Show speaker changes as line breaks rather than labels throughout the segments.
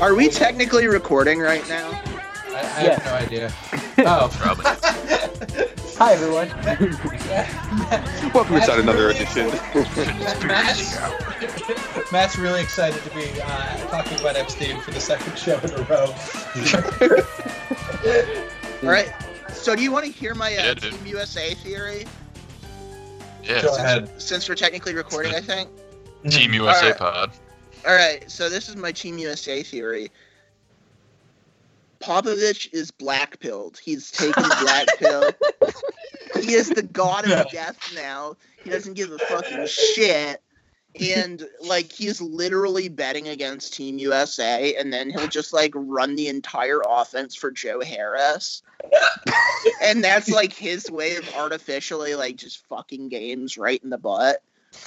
Are we technically recording right now?
I, I have no idea. Oh,
Probably.
Hi everyone.
Welcome inside another edition.
Matt's, Matt's really excited to be uh, talking about Epstein for the second show in a row.
All right. So, do you want to hear my uh,
Yeah.
Team USA theory?
Yeah.
Go ahead.
Since we're technically recording, I think.
Team USA
Alright.
pod.
All right. So, this is my Team USA theory. Popovich is black pilled. He's taken black pill. He is the god of death now. He doesn't give a fucking shit. And like he's literally betting against Team USA, and then he'll just like run the entire offense for Joe Harris. and that's like his way of artificially like just fucking games right in the butt.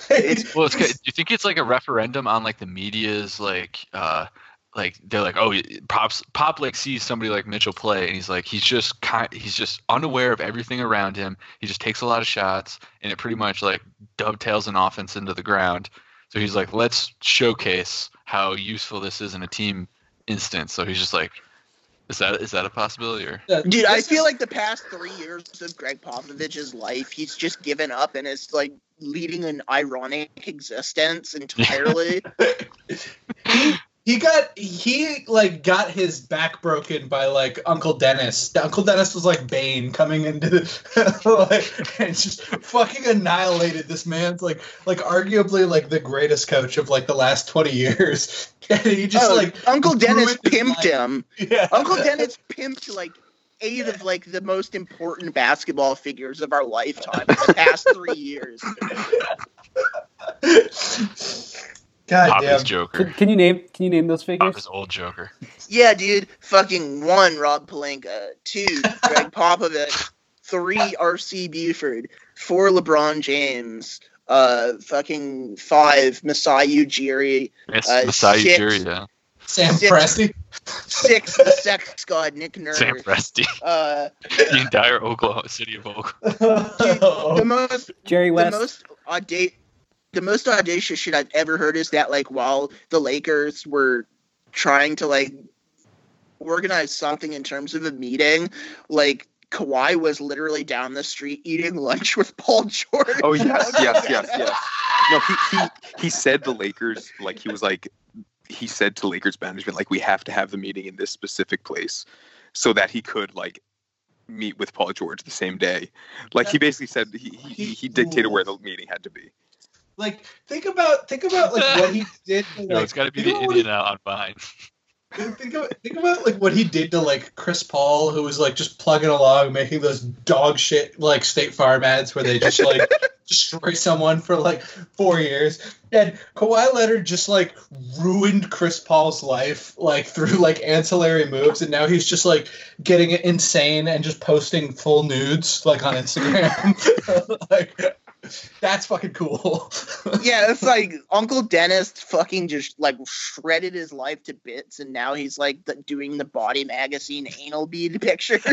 It's
Well, it's good. Do you think it's like a referendum on like the media's like uh like they're like oh pops pop like sees somebody like Mitchell play and he's like he's just kind he's just unaware of everything around him. He just takes a lot of shots and it pretty much like dovetails an offense into the ground. So he's like let's showcase how useful this is in a team instance. So he's just like is that is that a possibility or
Dude, I feel like the past three years of Greg Popovich's life, he's just given up and is like leading an ironic existence entirely.
he got he like got his back broken by like Uncle Dennis. Uncle Dennis was like Bane coming into the, like and just fucking annihilated this man's like like arguably like the greatest coach of like the last twenty years. And he just
oh,
like
Uncle Dennis pimped him.
yeah.
Uncle Dennis pimped like eight of like the most important basketball figures of our lifetime in the past three years.
God
Pop
damn.
Joker.
can you name can you name those figures?
is old Joker.
Yeah, dude. Fucking one, Rob Pelinka. Two, Greg Popovich. Three, R.C. Buford. Four, LeBron James. Uh, fucking five, Masai Ujiri.
Yes,
Uh,
Masai
six.
Ujiri, yeah.
Sam
Six.
Presti.
Six, the sex god Nick Nurse.
Sam
Nurse.
Presti.
Uh,
the entire Oklahoma city of Oklahoma.
the most
Jerry
the
West.
most audacious the most audacious shit I've ever heard is that like while the Lakers were trying to like organize something in terms of a meeting, like Kawhi was literally down the street eating lunch with Paul George.
Oh yes, yes, yes, yes. No, he he he said the Lakers like he was like he said to Lakers management like we have to have the meeting in this specific place so that he could like meet with Paul George the same day. Like he basically said he he, he dictated where the meeting had to be.
Like think about think about like what he did. To,
No,
like,
it's got to be the
about what he-
Indian out on Vine.
Think about think about like what he did to like Chris Paul, who was like just plugging along, making those dog shit like State Farm ads where they just like destroy someone for like four years. And Kawhi Leonard just like ruined Chris Paul's life like through like ancillary moves, and now he's just like getting insane and just posting full nudes like on Instagram. like that's fucking cool.
yeah, it's like Uncle Dennis fucking just like shredded his life to bits, and now he's like the, doing the Body Magazine anal bead pictures.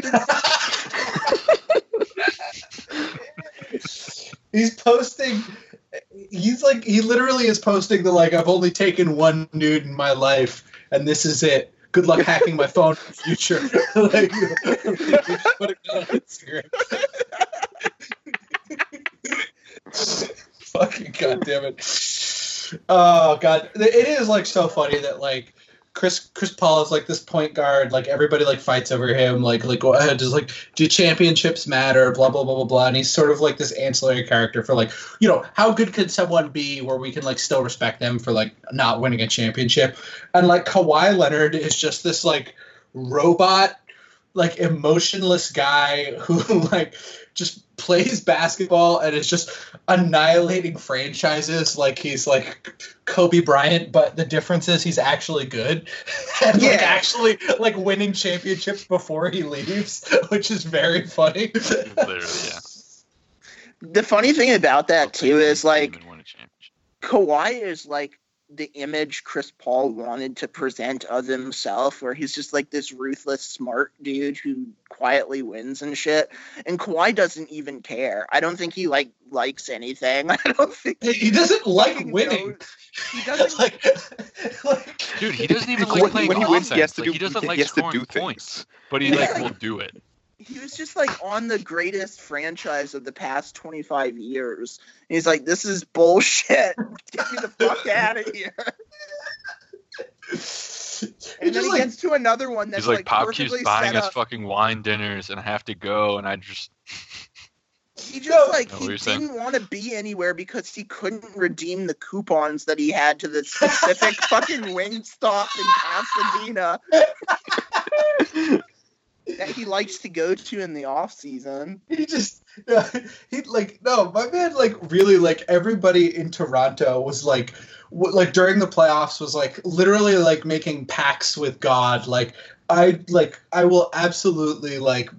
he's posting he's like he literally is posting the like i've only taken one nude in my life and this is it good luck hacking my phone in the future like put it on instagram fucking goddamn it. Oh god. It is like so funny that like Chris Chris Paul is like this point guard, like everybody like fights over him, like like uh, does like do championships matter, blah blah blah blah blah, and he's sort of like this ancillary character for like you know how good could someone be where we can like still respect them for like not winning a championship, and like Kawhi Leonard is just this like robot, like emotionless guy who like just plays basketball and is just annihilating franchises like he's like Kobe Bryant, but the difference is he's actually good and like actually like winning championships before he leaves, which is very funny.
Literally, yeah.
the funny thing about that too is like
Even won a championship.
Kawhi is like the image Chris Paul wanted to present of himself, where he's just like this ruthless, smart dude who quietly wins and shit. And Kawhi doesn't even care. I don't think he like likes anything. I don't think
He doesn't like winning.
knows- He doesn't.
like, like,
Dude, he doesn't even
When-
like playing
when he wins, he has to
like,
do.
he doesn't
he
like
has
scoring points, but he like will do it.
He was just like on the greatest franchise of the past 25 years. And he's like, this is bullshit. Get me the fuck out of here.
he
And then he
like,
gets to another one that's
He's like,
like,
Pop keeps buying us fucking wine dinners, and I have to go, and I just
He just like he
you're saying?
didn't want to be anywhere because he couldn't redeem the coupons that he had to the specific fucking wing stop in Pasadena that he likes to go to in the off season.
he just yeah, he like no my man like really like everybody in toronto was like w- like during the playoffs was like literally like making pacts with god like i like i will absolutely like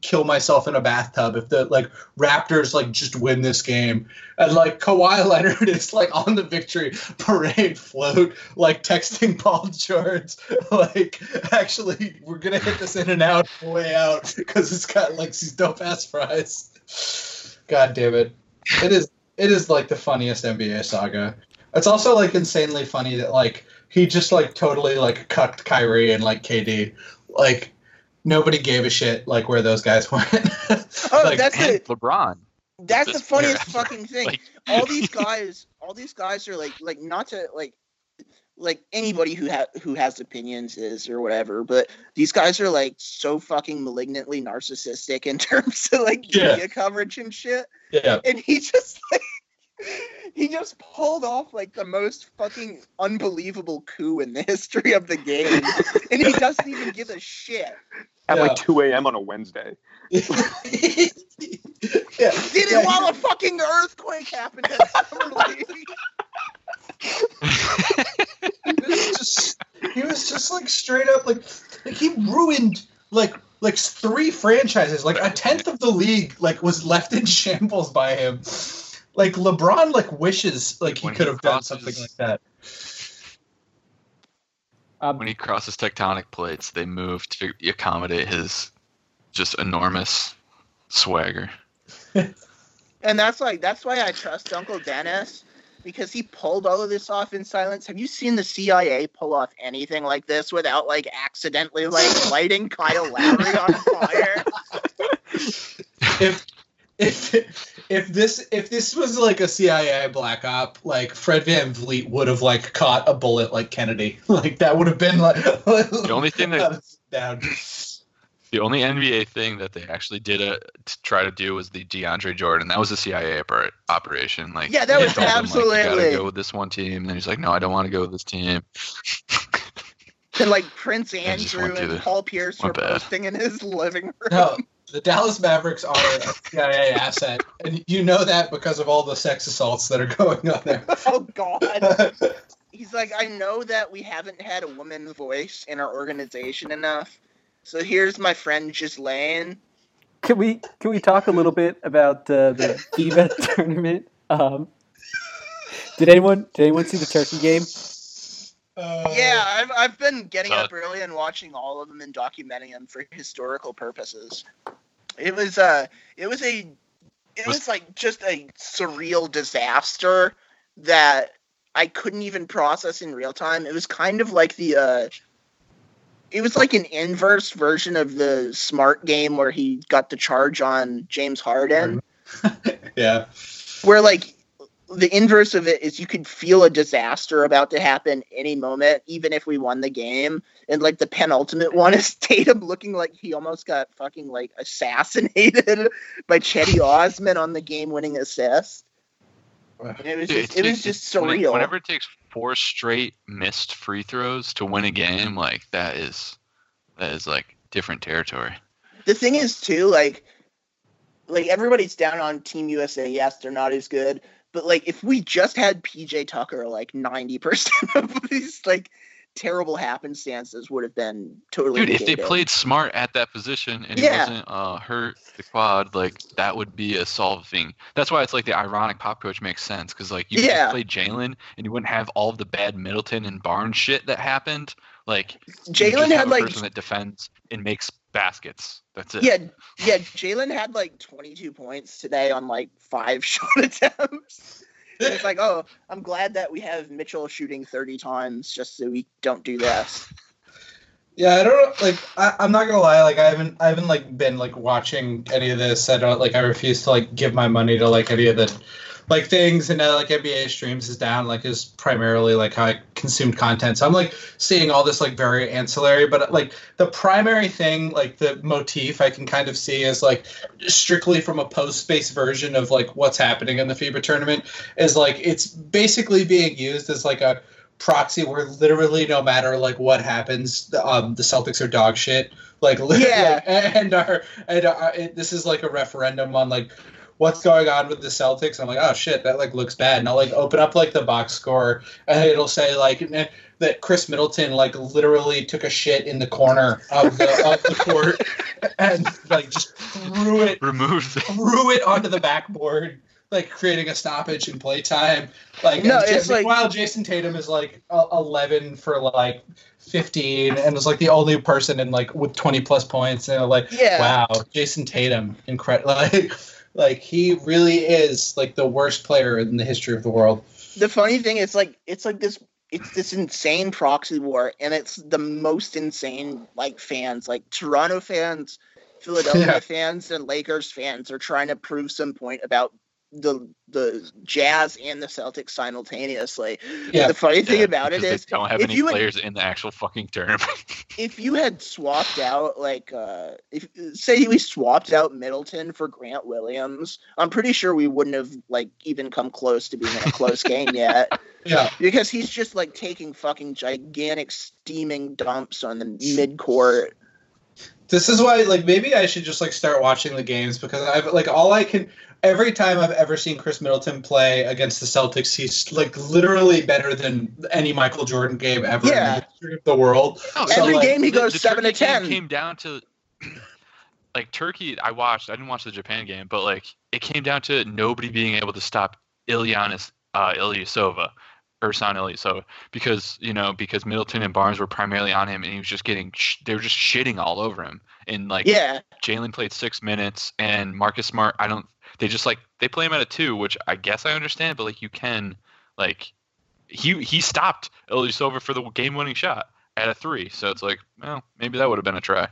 kill myself in a bathtub if the like raptors like just win this game. And like Kawhi Leonard is like on the victory parade float like texting Paul George like actually we're gonna hit this in and out way out because it's got like these dope ass fries. God damn it. It is it is like the funniest NBA saga. It's also like insanely funny that like he just like totally like cucked Kyrie and like KD like nobody gave a shit like where those guys went
Oh,
Like,
that's
and
the
LeBron.
that's the
This player
funniest fucking thing.
Like,
all these guys, all these guys are like like not to like like anybody who ha- who has opinions is or whatever, but these guys are like so fucking malignantly narcissistic in terms of like
Yeah.
media coverage and shit.
yeah
And he just like he just pulled off like the most fucking unbelievable coup in the history of the game, and he doesn't even give a shit.
At
Yeah.
like 2 a.m. on a Wednesday.
yeah,
Did it
yeah,
while a fucking earthquake happened at Summer League.
he was just he was just like straight up like like he ruined like like three franchises like a tenth of the league like was left in shambles by him like lebron like wishes like he could have done something like that
Um,
when he crosses tectonic plates, they move to accommodate his just enormous swagger.
And that's like that's why I trust Uncle Dennis because he pulled all of this off in silence. Have you seen the CIA pull off anything like this without like accidentally like lighting Kyle Lowry on fire?
if if if this if this was like a CIA black op, like Fred VanVleet would have like caught a bullet like Kennedy. Like that would have been like the
only thing that-
down.
The only NBA thing that they actually did uh, a, to try to do was the DeAndre Jordan. That was a CIA oper- operation. Like,
Yeah, that was
told him, like, you
absolutely-
gotta go with this one team. And then he's like, no, I don't want to go with this team.
And like Prince Andrew
went
and
the-
Paul Pierce were
my bad.
posting in his living room.
No, the Dallas Mavericks are a CIA asset, and you know that because of all the sex assaults that are going on there.
Oh God. He's like, I know that we haven't had a woman voice in our organization enough. So here's my friend Ghislaine.
can we can we talk a little bit about uh, the FIBA tournament? Um, did anyone did anyone see the Turkey game?
Uh,
Yeah, I've, I've been getting
Uh,
up early and watching all of them and documenting them for historical purposes. It was uh it was a it
Was-
was like just a surreal disaster that I couldn't even process in real time. It was kind of like the uh it was like an inverse version of the smart game where he got the charge on James Harden
yeah.
where like the inverse of it is you could feel a disaster about to happen any moment, even if we won the game. And like the penultimate one is Tatum looking like he almost got fucking like assassinated by Cedi Osman on the game winning assist. And it was
Dude,
just, it was
takes-
just
when it-
surreal.
whenever it takes four straight missed free throws to win a game, like that is that is like different territory.
the thing is too like like everybody's down on team usa yes they're not as good but like if we just had pj tucker like 90% of these like terrible happenstances would have been totally.
Dude, if they played smart at that position and
Yeah.
he wasn't uh, hurt the quad, like that would be a solving. That's why it's like the ironic pop coach makes sense because like you could
Yeah.
play Jalen and you wouldn't have all of the bad Middleton and Barnes shit that happened. Like
Jalen had like
person that defends and makes baskets. That's it.
yeah yeah Jalen had like 22 points today on like five shot attempts. And it's like oh I'm glad that we have Mitchell shooting 30 times just so we don't do this.
Yeah, I don't like. I, I'm not gonna lie. Like, I haven't, I haven't like been like watching any of this. I don't like. I refuse to like give my money to like any of the like things. And now like NBA streams is down. Like, is primarily like how I consumed content. So I'm like seeing all this like very ancillary. But like the primary thing, like the motif, I can kind of see is like strictly from a post-space version of like what's happening in the FIBA tournament. Is like it's basically being used as like a proxy where literally no matter like what happens, the, um, the Celtics are dog shit. Like,
Yeah.
like, and our and our, it, this is like a referendum on like what's going on with the Celtics. I'm like, oh shit, that like looks bad. And I'll like open up like the box score, and it'll say like eh, that Khris Middleton like literally took a shit in the corner of the of the court and like just threw it
Remove the
threw it onto the backboard, like creating a stoppage in playtime. Like,
No,
and
it's like-
meanwhile, Jayson Tatum is like 11 for like 15 and is like the only person in like with 20 plus points. And like,
Yeah.
wow, Jayson Tatum, incredible. Like, like he really is like the worst player in the history of the world.
The funny thing is like it's like this it's this insane proxy war and it's the most insane like fans like Toronto fans, Philadelphia
Yeah.
fans and Lakers fans are trying to prove some point about the the Jazz and the Celtics simultaneously.
Yeah.
The funny thing
Yeah,
about it is
they don't have
if
any
you had-
players in the actual fucking tournament.
if you had swapped out like uh if say we swapped out Middleton for Grant Williams, I'm pretty sure we wouldn't have like even come close to being in a close game yet.
Yeah.
Because he's just like taking fucking gigantic steaming dumps on the mid court.
This is why, like, maybe I should just like start watching the games because I've like all I can. Every time I've ever seen Khris Middleton play against the Celtics, he's like literally better than any Michael Jordan game ever
Yeah.
in the history of the world.
No,
So,
Every
like,
game he goes
the
seven to
Turkey game
ten.
Came down to like Turkey. I watched. I didn't watch the Japan game, but like it came down to nobody being able to stop Ilyanis uh, Ilyasova, Ersan Ilyasova, because you know because Middleton and Barnes were primarily on him, and he was just getting sh- they were just shitting all over him. And like
Yeah.
Jalen played six minutes, and Marcus Smart. I don't. They just like they play him at a two, which I guess I understand, but like you can like he he stopped Ilyasova for the game-winning shot at a three. So it's like, well, maybe that would have been a try.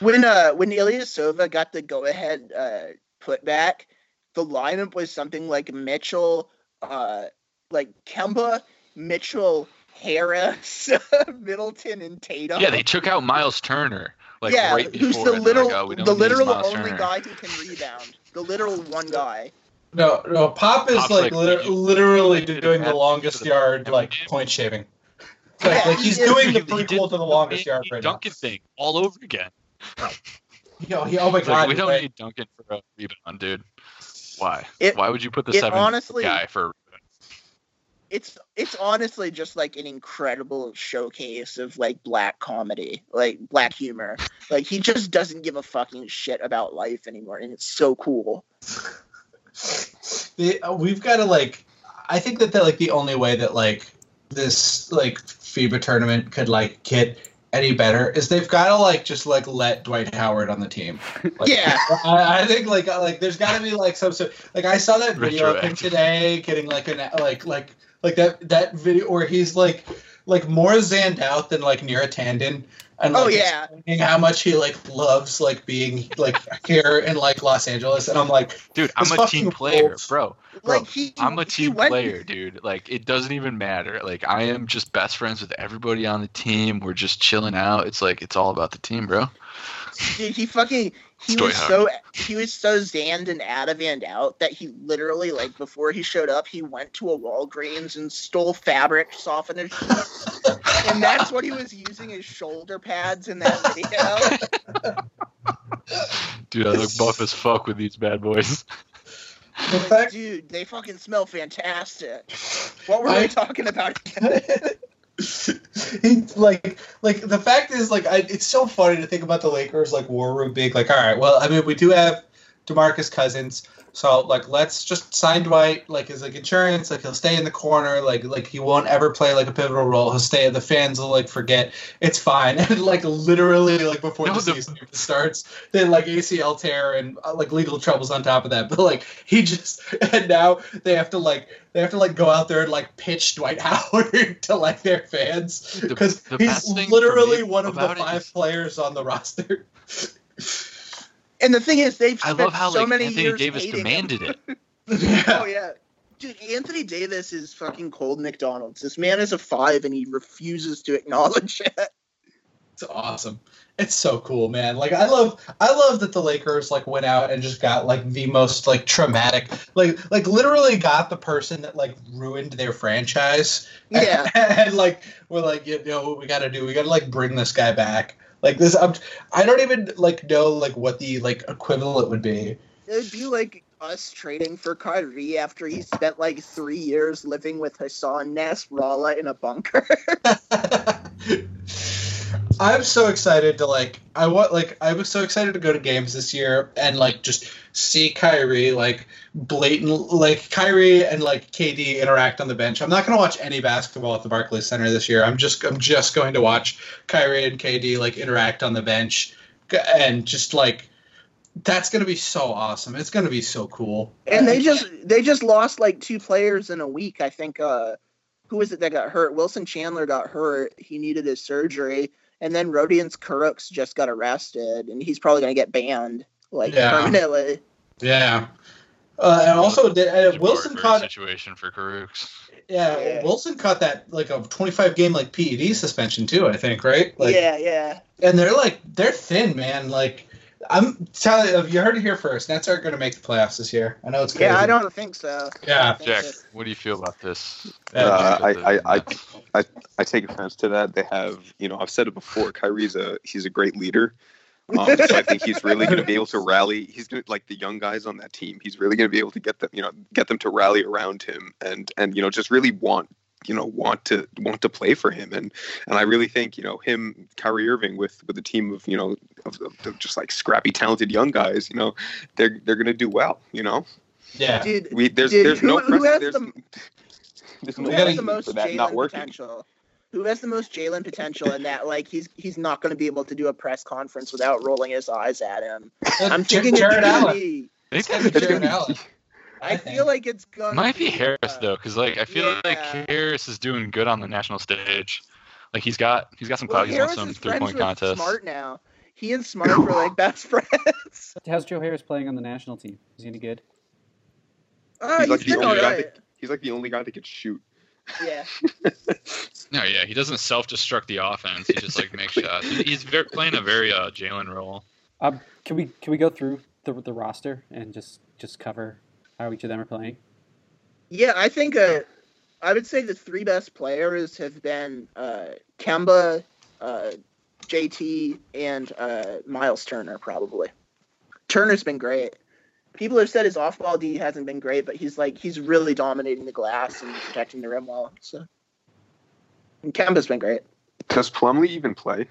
When uh when Ilyasova got the go ahead uh put back, the lineup was something like Mitchell, uh like Kemba, Mitchell, Harris, Middleton, and Tatum.
Yeah, they took out Miles Turner like
yeah,
right
who's the
and they're oh,
literal,
like, oh,
the literal only
Turner.
guy who can rebound. The literal one guy.
No, no, Pop is
Pop's
like,
like,
liter-
you-
literally
you did
doing the longest
the
yard
every
like
game.
point shaving.
Yeah,
Like, like
he
he's doing the
He- he did
prequel to the longest yard
Andy
right now.
Duncan thing all over again.
Yo, he, oh my
It's like,
god!
we don't
like-
need Duncan for a rebound, dude. Why?
It-
Why would you put the
it
seven
honestly-
guy for? A rebound?
It's it's honestly just like an incredible showcase of like black comedy, like black humor. Like he just doesn't give a fucking shit about life anymore, and it's so cool.
the, uh, we've got to like i think that the, like the only way that like this like fiba tournament could like get any better is they've got to like just like let dwight howard on the team Like,
Yeah.
I, I think like uh, like there's got to be like some sort like i saw that video of him today getting like an like like like that that video where he's like like more zanned out than like Neera Tanden and
Oh,
like,
yeah.
explaining how much he like loves like being like here in like los angeles and i'm like
Dude, I'm a team player,
rules.
bro. Bro,
Like he,
I'm a team
went-
player, dude. Like it doesn't even matter. Like I am just best friends with everybody on the team. We're just chilling out. It's like it's all about the team, bro.
Dude, he fucking he
Stoy
was so he was so zanned and out of and out that he literally like before he showed up he went to a Walgreens and stole fabric softener and that's what he was using as shoulder pads in that video.
Dude, I look buff as fuck with these bad boys.
the fact
Dude, they fucking smell fantastic. What were
I-
we talking about?
like like the fact is like I, it's so funny to think about the Lakers like war room being like all right well I mean we do have Demarcus Cousins so like let's just sign Dwight like as like insurance like he'll stay in the corner like like he won't ever play like a pivotal role. He'll stay the fans will like forget. It's fine. And like literally like before
No,
the
the-
season even starts then like ACL tear and uh, like legal troubles on top of that. But like he just and now they have to like they have to like go out there and like pitch Dwight Howard to like their fans because
the
he's
thing for
literally one of the five
is-
players on the roster.
And the thing is, they've
I
spent
love how
so
like
many
Anthony
years
Davis
hating him.
demanded it.
Oh yeah, dude, Anthony Davis is fucking cold McDonald's. This man is a five, and he refuses to acknowledge it.
It's awesome. It's so cool, man. Like I love I love that the Lakers like went out and just got like the most like traumatic like like literally got the person that like ruined their franchise.
Yeah.
and like we're like, you know what we gotta do? We gotta like bring this guy back. Like this I'm, I don't even like know like what the like equivalent would be.
It'd be like us trading for Kyrie after he spent like three years living with Hassan Nasrallah in a bunker.
I'm so excited to like I want like I was so excited to go to games this year and like just see Kyrie like blatant like Kyrie and like KD interact on the bench. I'm not going to watch any basketball at the Barclays Center this year. I'm just I'm just going to watch Kyrie and KD like interact on the bench and just like that's going to be so awesome. It's going to be so cool.
and they just they just lost like two players in a week. I think uh who is it that got hurt? Wilson Chandler got hurt. He needed his surgery. And then Rodions Kurucs just got arrested and he's probably gonna get banned like
Yeah.
permanently.
Yeah. Uh, and also, uh, Wilson
Barber
caught
situation for Kurucs.
Yeah,
Yeah.
Wilson caught that like a 25 game like PED suspension too. I think right. Like,
yeah, yeah.
And they're like they're thin, man. Like I'm telling you, you heard it here first. Nets aren't going to make the playoffs this year. I know it's crazy.
Yeah, I don't think so.
Yeah.
Think
Jack,
that-
what do you feel about this?
Uh, I, I, I, I, I take offense to that. They have, you know, I've said it before. Kyrie's a he's a great leader. Um, so I think he's really going to be able to rally. He's gonna, like the young guys on that team. He's really going to be able to get them, you know, get them to rally around him and and you know just really want you know want to want to play for him and and I really think you know him Kyrie Irving with with a team of you know of, of just like scrappy talented young guys. You know, they're they're going to do well. You know,
Yeah.
Dude,
we there's
Dude,
there's
who-
no
who has.
There's,
the-
there's
who
no
gotta
has the most
for that not
Jalen
working.
potential? Who has the most Jalen potential in that? Like he's he's not going to be able to do a press conference without rolling his eyes at him. I'm
Jar-
thinking
Jarrett
it's gonna
Allen.
be.
I
It's gonna be
Jarrett
Allen.
I
think.
feel like it's gonna
might be
uh,
Harris though, because like I feel
yeah.
like Harris is doing good on the national stage. Like he's got he's got some
Well,
clout. He's won
Harris
some
is
three point contests.
Smart now. He and Smart were like best friends.
How's Joe Harris playing on the national team? Is he any good?
Oh,
He's like
he's
the
doing
only guy
alright.
He's like the only guy that can shoot.
Yeah.
No, yeah, he doesn't self-destruct the offense. He just like makes shots. He's very, playing a very uh, Jalen role.
Um, can we can we go through the the roster and just just cover how each of them are playing?
Yeah, I think uh, I would say the three best players have been uh, Kemba, uh, JT, and uh, Miles Turner, probably. Turner's been great. People have said his off-ball D hasn't been great, but he's like he's really dominating the glass and protecting the rim well. So, and Kemba's been great.
Does Plumlee even play?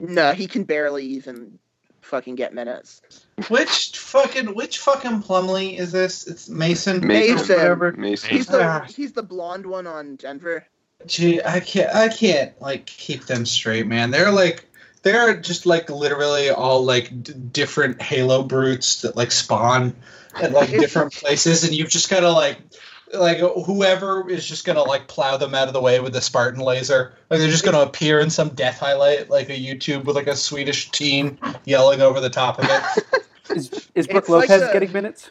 No, he can barely even fucking get minutes.
Which fucking which fucking Plumlee is this? It's Mason.
Mason.
Whatever.
Mason.
He's the
Ah.
he's the blonde one on Denver.
Gee, I can't. I can't like keep them straight, man. They're like they're just like literally all like d- different Halo brutes that like spawn at like different places, and you've just gotta like like whoever is just gonna like plow them out of the way with the Spartan laser. Like they're just gonna appear in some death highlight, like a YouTube with like a Swedish teen yelling over the top of it.
Is is Brooke
It's like
Lopez
the-
getting minutes?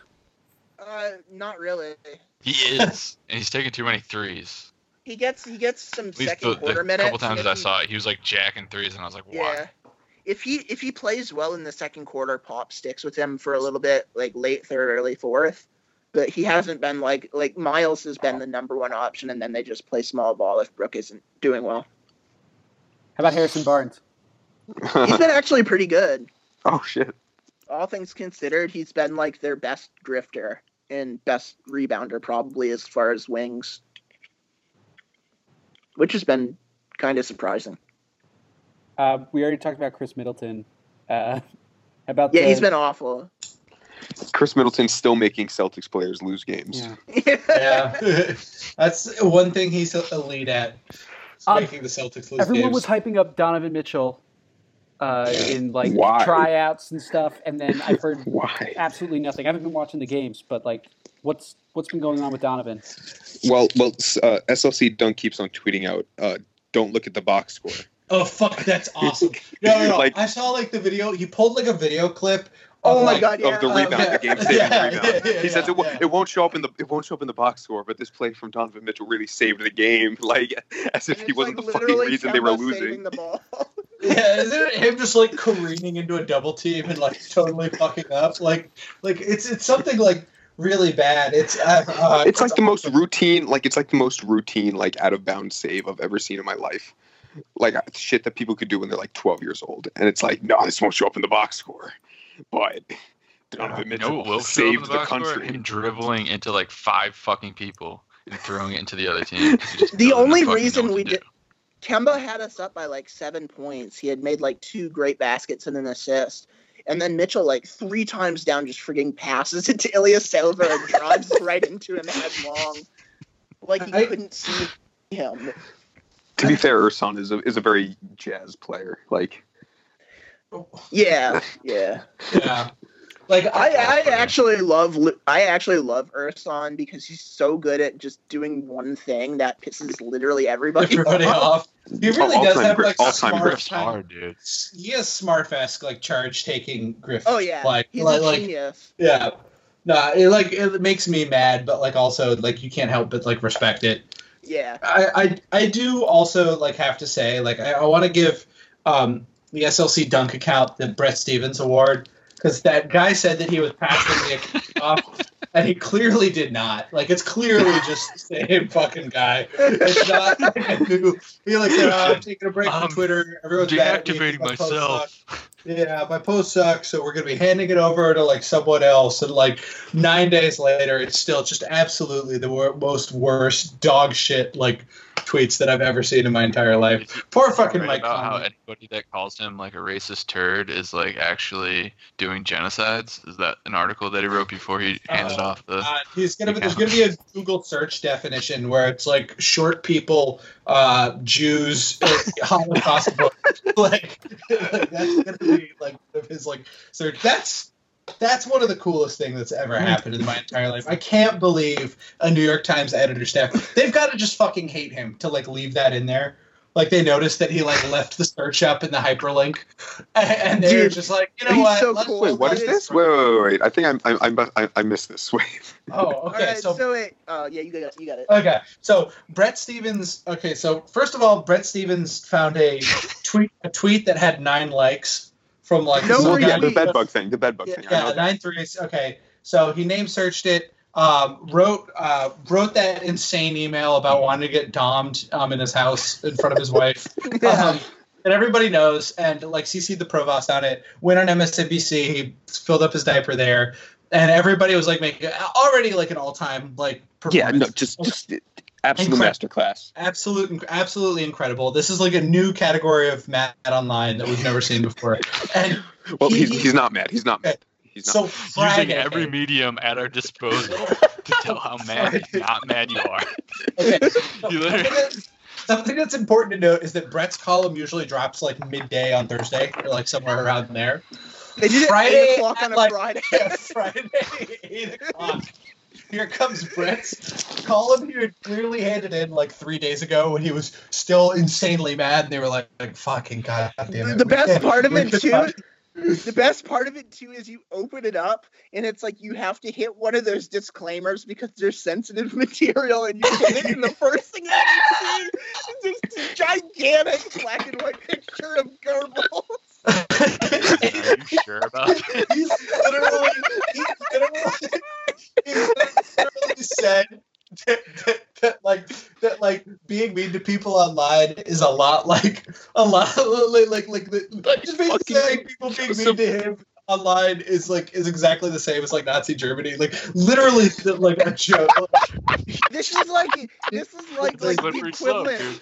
Uh, not really.
He is, and he's taking too many threes.
He gets he gets some
At least
second
the,
quarter
the
minutes.
A
couple
times
if
that I
he-
saw it, he was like jacking threes, and I was like, why?
Yeah. If he if he plays well in the second quarter, Pop sticks with him for a little bit, like late third, early fourth. But he hasn't been like like Miles has been the number one option, and then they just play small ball if Brooke isn't doing well.
How about Harrison Barnes?
He's been actually pretty good.
oh shit.
All things considered, he's been like their best drifter and best rebounder probably as far as wings, which has been kind of surprising.
Uh, we already talked about Khris Middleton. Uh, about
Yeah,
the,
he's been awful.
Khris Middleton's still making Celtics players lose games.
Yeah.
Yeah, that's one thing he's elite at.
Um,
making the Celtics lose games.
Everyone
games.
was hyping up Donovan Mitchell uh, in like
Why?
tryouts and stuff, and then I've heard
Why?
absolutely nothing. I haven't been watching the games, but like, what's what's been going on with Donovan?
Well, well, uh, SLC Dunk keeps on tweeting out, uh, "Don't look at the box score."
Oh fuck, that's awesome. No, no, no.
Like-
I saw like the video. He pulled like a video clip.
Oh
of,
my
like,
god, yeah.
of the rebound,
yeah.
the game saving
Yeah,
rebound.
yeah, yeah,
he says it, wo-
yeah.
it won't show up in the it won't show up in the box score, but this play from Donovan Mitchell really saved the game. Like as if
And
he wasn't
like,
the fucking
literally
reason they were losing.
the ball.
Yeah, isn't it him just like careening into a double team and like totally fucking up? Like, like it's it's something like really bad. It's uh, uh,
It's like the most routine, like it's like the most routine, like out of bounds save I've ever seen in my life. Like shit that people could do when they're like 12 years old, and it's like, no, this won't show up in the box score, but Donovan
You
Mitchell
what will show up in
saved
the
the country.
Him dribbling into like five fucking people and throwing it into the other team.
The only
fucking
reason we did-
do.
Kemba had us up by like seven points. He had made like two great baskets and an assist. And then Mitchell, like three times down, just frigging passes it to Ilyasova and drives right into him headlong. Like he
I-
couldn't see him.
To be fair, Ersan is a is a very jazz player. Like
Yeah, yeah.
yeah. Like
I, I actually love I actually love Ersan because he's so good at just doing one thing that pisses literally everybody,
everybody
off.
off. He really
all
does
time
have
grip-
like
all time
smart
Griff's hard, dude.
He has smart-esque like charge taking Griff.
Oh yeah,
like
he's
like,
a
like
genius.
yeah. Nah, it like it makes me mad, but like also like you can't help but like respect it.
Yeah,
I, I I do also like have to say like I, I want to give um, the SLC Dunk account the Bret Stephens Award because that guy said that he was passing the account off, and he clearly did not. Like it's clearly just the same fucking guy. It's not like a new. He like said, oh, "I'm taking a break
I'm
from Twitter. Everyone's mad at me 'cause
Deactivating
my
myself.
Yeah, my post sucks, so we're gonna be handing it over to like someone else. And like nine days later, it's still just absolutely the most worst dog shit like tweets that I've ever seen in my entire life. Poor fucking
Right
Mike
about how anybody that calls him like a racist turd is like actually doing genocides. Is that an article that he wrote before he handed
Oh,
off the?
Uh, he's gonna. Be, there's gonna be a Google search definition where it's like short people, uh, Jews, uh, Holocaust book. like, like that's gonna be like one of his like search. That's that's one of the coolest things that's ever happened in my entire life. I can't believe a New York Times editor staff. They've got to just fucking hate him to like leave that in there. Like they noticed that he like left the search up in the hyperlink, and they're
Dude,
just like, you know
he's
what?
so
Let's-
cool.
wait, what
That
is
is-
this? Wait, wait, wait, wait. I think I'm, I, I, I, I missed this. Wait.
Oh,
All
okay.
right,
so
so, it, uh, yeah, you got it. You got it.
Okay, so Bret Stephens. Okay, so first of all, Bret Stephens found a tweet a tweet that had nine likes from like
No,
some
we're
guy-
yeah, the
getting-
bed bug thing. The bed bug
Yeah,
thing. I
yeah,
that.
nine threes. Okay, so he name searched it. Um, wrote uh, wrote that insane email about wanting to get domed um, in his house in front of his wife. Um, and everybody knows, and like CC the provost on it. Went on MSNBC. He filled up his diaper there, and everybody was like making already like an all time like
Yeah, no, just, just absolute
Incredible.
masterclass.
absolute absolutely incredible this is like a new category of mad online that we've never seen before and
Well,
He-
he's, he's not mad. He's not mad. He's not.
so
Using every medium at our disposal to tell how mad, not mad you are.
okay,
You
something,
literally-
something that's important to note is that bret's column usually drops like midday on thursday or like somewhere around there
They did it
Friday
eight o'clock
at,
on a
like-
Friday.
yeah, friday 8 o'clock here comes bret's column he had clearly handed in like three days ago when he was still insanely mad and they were like, like fucking god damn it.
The best part of it too the best part of it too is you open it up and it's like you have to hit one of those disclaimers because there's sensitive material and you hit it and the first thing that you see is this gigantic black and white picture of Goebbels.
Are you sure about it?
he's literally, he's literally, he literally said that, that, that, like that like being mean to people online is a lot like a lot like like like the, just basically saying people being mean to him online is like is exactly the same as like Nazi Germany like literally like a joke
This is like this is like like the
Slippery slope,
equivalent.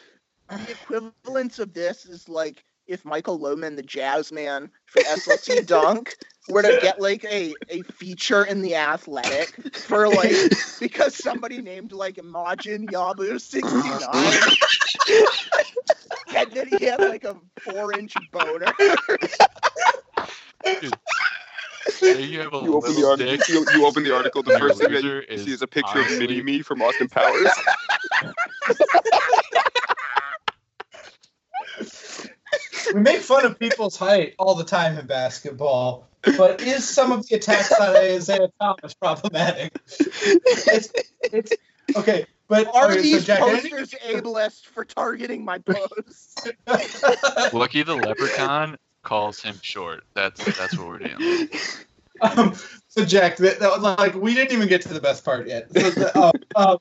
dude.
the equivalence of this is like if Michael Loman, the jazz man for SLC Dunk, were to get like a, a feature in the athletic for like because somebody named like Imagine Yabu 69 and then he had like a four inch boner.
There you have a
You open the article. You, you open the article. The
Your
first thing that you
is
see is a picture of
honestly-
Mini Me from Austin Powers.
we make fun of people's height all the time in basketball, but is some of the attacks on Isaiah Thomas problematic? It's, it's okay, but
Are
okay, so
these
Jack,
posters ableist for targeting my posts?
Lucky the leprechaun calls him short. That's that's what we're doing.
um, so Jack, that, that was like we didn't even get to the best part yet. So, the, um, um,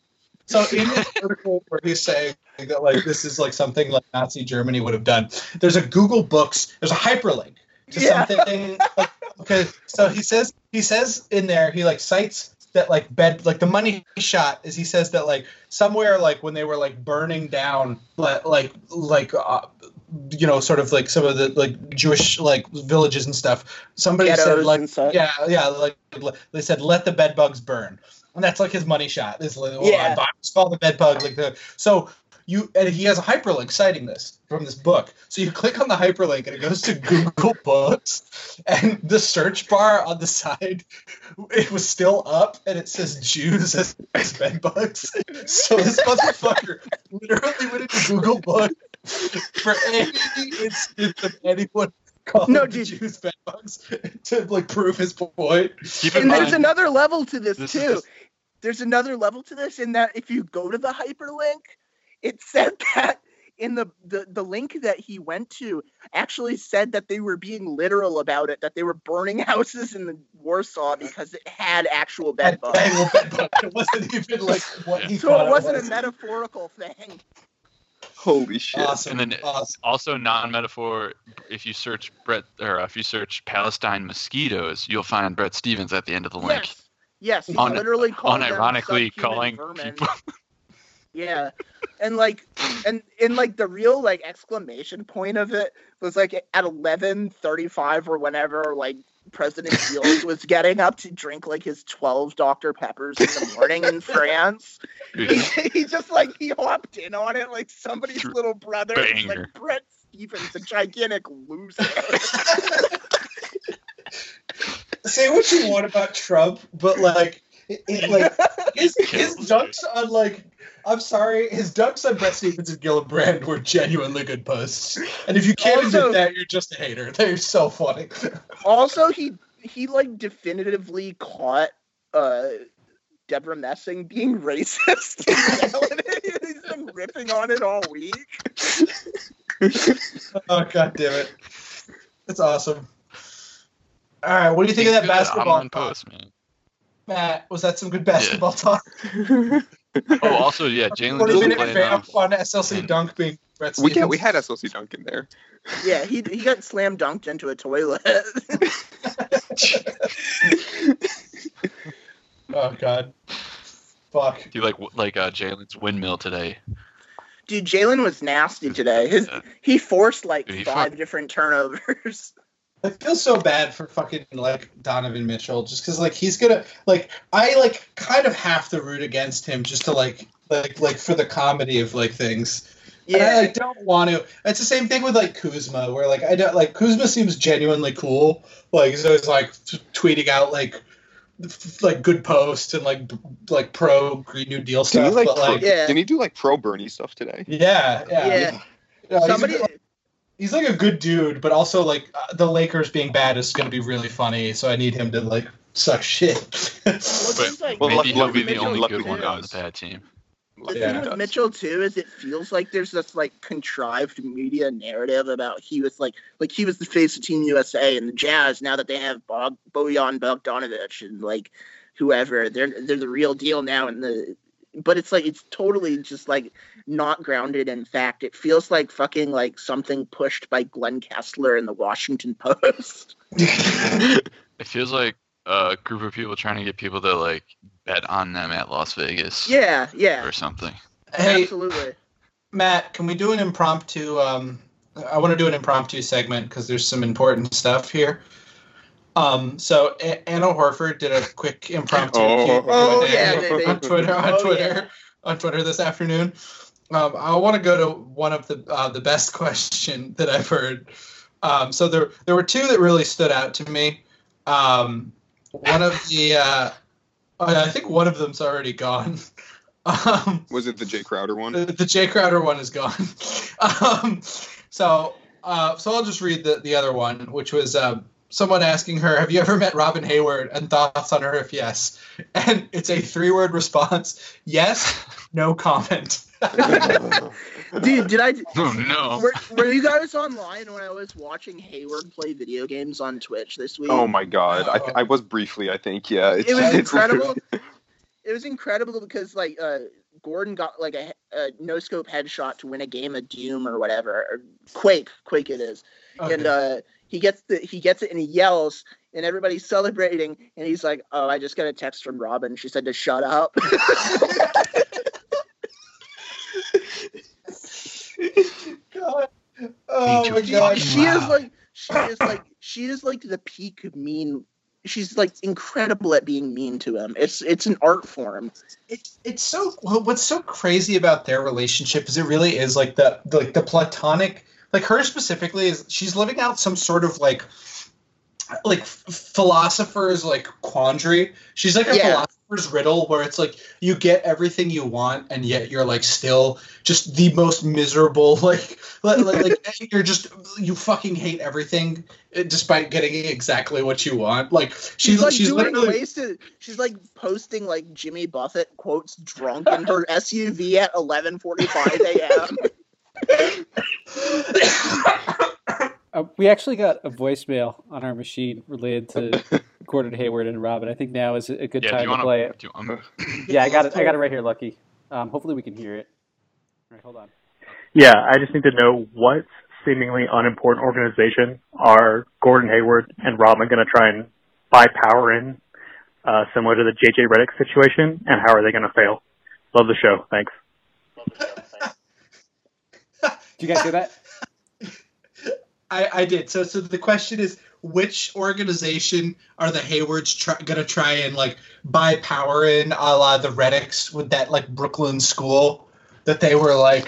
so in this article where he's saying that like this is like something like Nazi Germany would have done, there's a Google Books, there's a hyperlink to
Yeah.
something. Like, okay, so he says he says in there he like cites that like bed like the money shot is he says that like somewhere like when they were like burning down like like like uh, you know sort of like some of the like Jewish like villages and stuff somebody said
Ghettos
like yeah yeah like they said let the bed bugs burn and that's like his money shot is like oh,
Yeah.
I call the bed bug like the so you and he has a hyperlink citing this from this book so you click on the hyperlink and it goes to Google Books and the search bar on the side it was still up and it says Jews as, as bed bugs so this motherfucker literally went into Google Books for any instance of anyone calling
No, dude.
Jews bed bugs to like prove his point
Keep in
And there's another level to this,
this
too.
just-
There's another level to this in that if you go to the hyperlink, it said that in the, the the link that he went to actually said that they were being literal about it, that they were burning houses in the Warsaw because it had actual bed bugs.
actual bed bugs. It wasn't even like what he
So it wasn't
was.
a metaphorical thing.
Holy shit!
Awesome.
And then-
awesome.
also non-metaphor. If you search Bret or if you search Palestine mosquitoes, you'll find Bret Stephens at the end of the link.
Yes. Yes, literally called
unironically calling
vermin.
people.
Yeah, and like, and in like the real like exclamation point of it was like at eleven thirty five or whenever like President Fields was getting up to drink like his twelve Dr Peppers in the morning in France.
Dude,
He, he just like he hopped in on it like somebody's little brother. Like Bret Stephens, a gigantic loser.
Say what you want about Trump, but like, it, it, like his his dunks on like. I'm sorry, his dunks on Bret Stephens and Gillibrand were genuinely good posts. And if you can't
Also-
admit that, you're just a hater. They're so funny.
also, he he like definitively caught uh Debra Messing being racist. He's been ripping on it all week.
Oh god damn it. That's awesome. All right, what do you think of that
good
basketball
online
talk?
post, man.
Matt, was that some good basketball talk?
Oh, also, yeah, Jalen
40
doesn't
minute
play
on SLC
And-
dunk being Brett
we
Stevens.
yeah, we had SLC Dunk in there.
Yeah, he he got slam dunked into a toilet.
Oh god. Fuck.
Do you like like uh, Jalen's windmill today?
Dude, Jalen was nasty today. His
Yeah.
he forced like
Dude, he
five
fuck-
different turnovers.
I feel so bad for fucking like Donovan Mitchell, just because like he's gonna like I like kind of have to root against him just to like like like for the comedy of like things. And I
Yeah,
like, don't want to. It's the same thing with like Kuzma, where like I don't like Kuzma seems genuinely cool. Like he's always like t- tweeting out like f- like good posts and like b- like pro Green New Deal
Did he
stuff.
like,
but
pro,
like
Yeah.
did he do like pro Bernie stuff today?
yeah, yeah,
yeah.
Yeah, he's
Somebody,
good- he's like a good dude, but also like uh, the Lakers being bad is going to be really funny. So I need him to like suck shit.
well, it like
Well,
Maybe he'll be the only
lucky
good one on the bad team.
The
Yeah.
thing with Mitchell too is it feels like there's this like contrived media narrative about he was like like he was the face of Team USA and the Jazz now that they have Bog, Bojan Bogdanovic and like whoever they're they're the real deal now and the but it's like it's totally just like not grounded in fact. It feels like fucking like something pushed by Glenn Kessler in the Washington Post.
It feels like a group of people trying to get people to like bet on them at Las Vegas
yeah, yeah,
or something.
hey,
absolutely.
Matt, can we do an impromptu? Um, I want to do an impromptu segment because there's some important stuff here. Um, so A- Anna Horford did a quick impromptu
Oh.
Oh, yeah, baby.
on Twitter on
Oh,
Twitter
yeah.
on Twitter this afternoon. Um, I want to go to one of the uh, the best question that I've heard. Um, so there there were two that really stood out to me. Um, one of the uh, I think one of them's already gone. Um,
Was it the Jae Crowder one?
the, the Jae Crowder one is gone. um, so, uh, so I'll just read the, the other one, which was um, someone asking her, "Have you ever met Robyn Hayward?" and thoughts on her if yes. And it's a three word response: yes, no comment.
Dude, did I?
Oh no.
Were, were you guys online when I was watching Hayward play video games on Twitch this week?
Oh my god, I, th- I was briefly. I think yeah. It's,
it was
it's
incredible. it was incredible because like uh, Gordon got like a, a no scope headshot to win a game of Doom or whatever, or Quake, Quake it is, and uh, he gets the he gets it and he yells and everybody's celebrating and he's like, "Oh, I just got a text from Robyn. She said to shut up."
God. Oh
Too
my god.
she is like she is like she is like the peak of mean. She's like incredible at being mean to him. It's it's an art form.
it's it's so well, what's so crazy about their relationship is it really is like the, the like the platonic like her specifically is she's living out some sort of like like philosopher's like quandary she's like a
Yeah.
philosopher's riddle where it's like you get everything you want and yet you're like still just the most miserable like like, like, you're just you fucking hate everything eh, despite getting exactly what you want like she's
She's like
she's
doing
literally
ways to. She's like posting like Jimmy Buffett quotes drunk in her SUV at 11:45 a.m.
Uh, we actually got a voicemail on our machine related to Gordon Hayward and Robyn. I think now is a good
Yeah, do
time
you
to
want
play it.
Do you, um,
Yeah, I got it. I got it right here, Lucky. Um, hopefully we can hear it. All right, hold on.
Yeah, I just need to know what seemingly unimportant organization are Gordon Hayward and Robyn going to try and buy power in, uh, similar to the JJ Redick situation, and how are they going to fail? Love the show. Thanks.
Do you guys hear that?
I, I did. So so the question is, which organization are the Haywards try, gonna try and like buy power in, a la the Redicks with that like Brooklyn school that they were like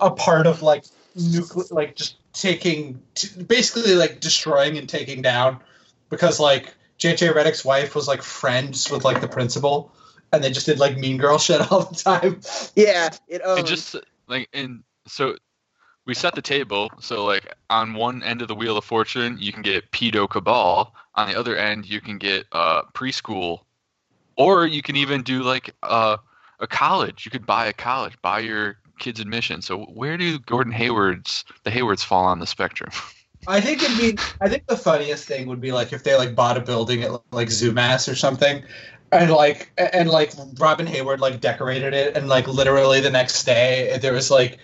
a part of like nuclear, like just taking, t- basically like destroying and taking down, because like JJ Redick's wife was like friends with like the principal, and they just did like mean girl shit all the time.
Yeah, it. Um,
and just like and so we set the table so like on one end of the wheel of fortune you can get pedo cabal. On the other end you can get uh preschool. Or you can even do like uh, a college. You could buy a college buy your kids admission. So where do gordon hayward's the haywards fall on the spectrum?
I think it'd be. I think the funniest thing would be like if they like bought a building at like Zoomass or something, and like and like Robyn Hayward like decorated it, and like literally the next day there was like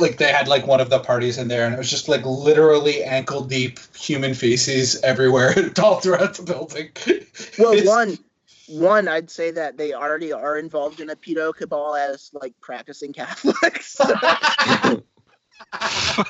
like they had like one of the parties in there, and it was just like literally ankle deep human feces everywhere, all throughout the building.
well,
It's-
one, one, I'd say that they already are involved in a pedo cabal as like practicing Catholics.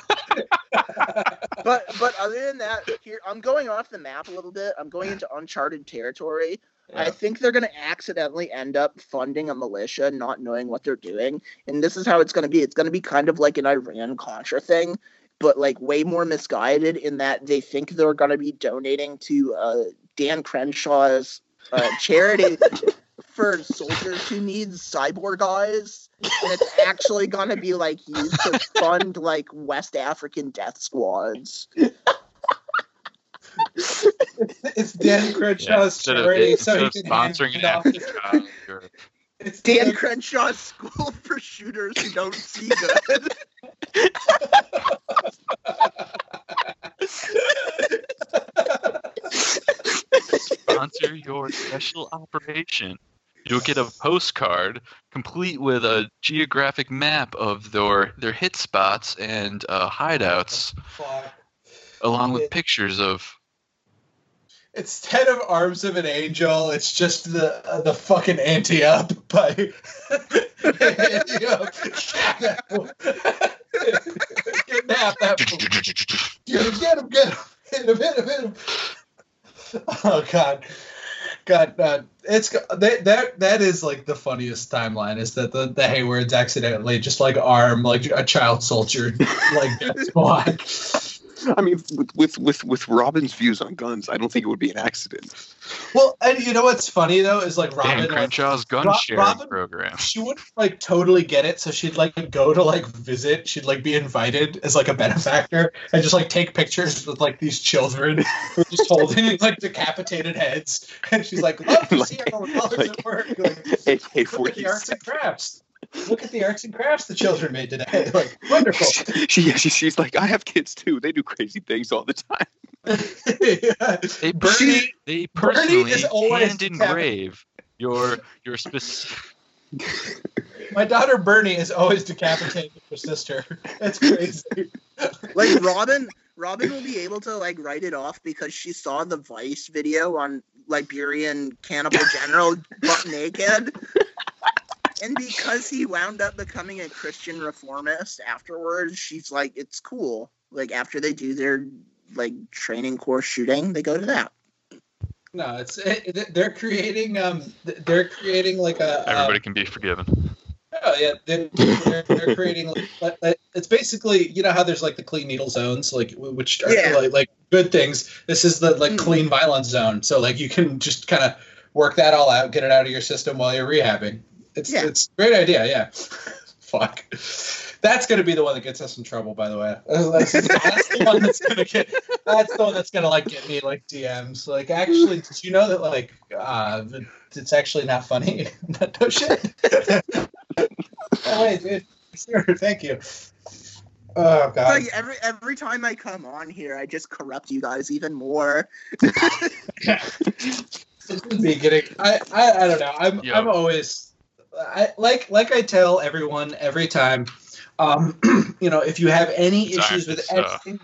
but but other than that, here I'm going off the map a little bit. I'm going into uncharted territory. I think they're going to accidentally end up funding a militia, not knowing what they're doing. And this is how it's going to be. It's going to be kind of like an Iran Contra thing, but like way more misguided in that they think they're going to be donating to uh, Dan Crenshaw's uh, charity for soldiers who need cyborg eyes. And it's actually going to be like used to fund like West African death squads.
it's Dan Crenshaw's
instead of,
charity,
instead
so he can hand
sponsoring an
it
African
to-
child or-
It's
Dan Crenshaw's School for Shooters Who Don't See Good.
sponsor your special operation. You'll get a postcard complete with a geographic map of their their hit spots and uh, hideouts, along with
It-
pictures of.
Instead of Arms of an Angel, it's just the uh, the fucking anti up by anti up. Get him, get him, get him. Hit him, hit him, hit him. Oh god. God, uh, it's that that that is like the funniest timeline is that the the Haywards accidentally just like arm like a child soldier like that's why.
I mean, with, with with with Robyn's views on guns, I don't think it would be an accident.
Well, and you know what's funny though is like Robyn
Dan
like,
Crenshaw's gun
Ro-
sharing
Robyn-
program.
she would like totally get it, so she'd like go to like visit. She'd like be invited as like a benefactor and just like take pictures with like these children who are just holding like decapitated heads. And she's like, "Love to see
Like-
our colors
like-
at work." Like,
Hey, hey,
look at the arts and crafts. Look at the arts and crafts the children made today. Like wonderful.
she, yeah, she, she's like, I have kids too. They do crazy things all the time.
Yeah.
They,
Bernie-
they
Bernie
personally
is always
hand engrave your your specific.
My daughter Bernie is always decapitating her sister. That's crazy.
Like Robyn, Robyn will be able to like write it off because she saw the Vice video on Liberian cannibal general butt naked. And because he wound up becoming a Christian reformist afterwards, she's like, it's cool. Like after they do their like training course shooting, they go to that.
No, it's it, they're creating um they're creating like a um,
Everybody can be forgiven.
Oh yeah, they're, they're, they're creating. Like, like, it's basically you know how there's like the clean needle zones, like which are
Yeah.
like, like good things. This is the like
Hmm.
clean violence zone, so like you can just kind of work that all out, get it out of your system while you're rehabbing. It's
Yeah.
it's a great idea, yeah. Fuck. That's gonna be the one that gets us in trouble, by the way. That's, that's the one that's gonna get. That's the one that's gonna like get me like DMs. Like, actually, did you know that like uh, it's actually not funny? no shit. oh, wait, dude. Sure, thank you. Oh god.
Like every every time I come on here, I just corrupt you guys even more.
It should be getting. I, I I don't know. I'm
Yo.
I'm always. I like like I tell everyone every time. Um, you know, if you have any
Sorry,
issues with
it's, uh,
anything,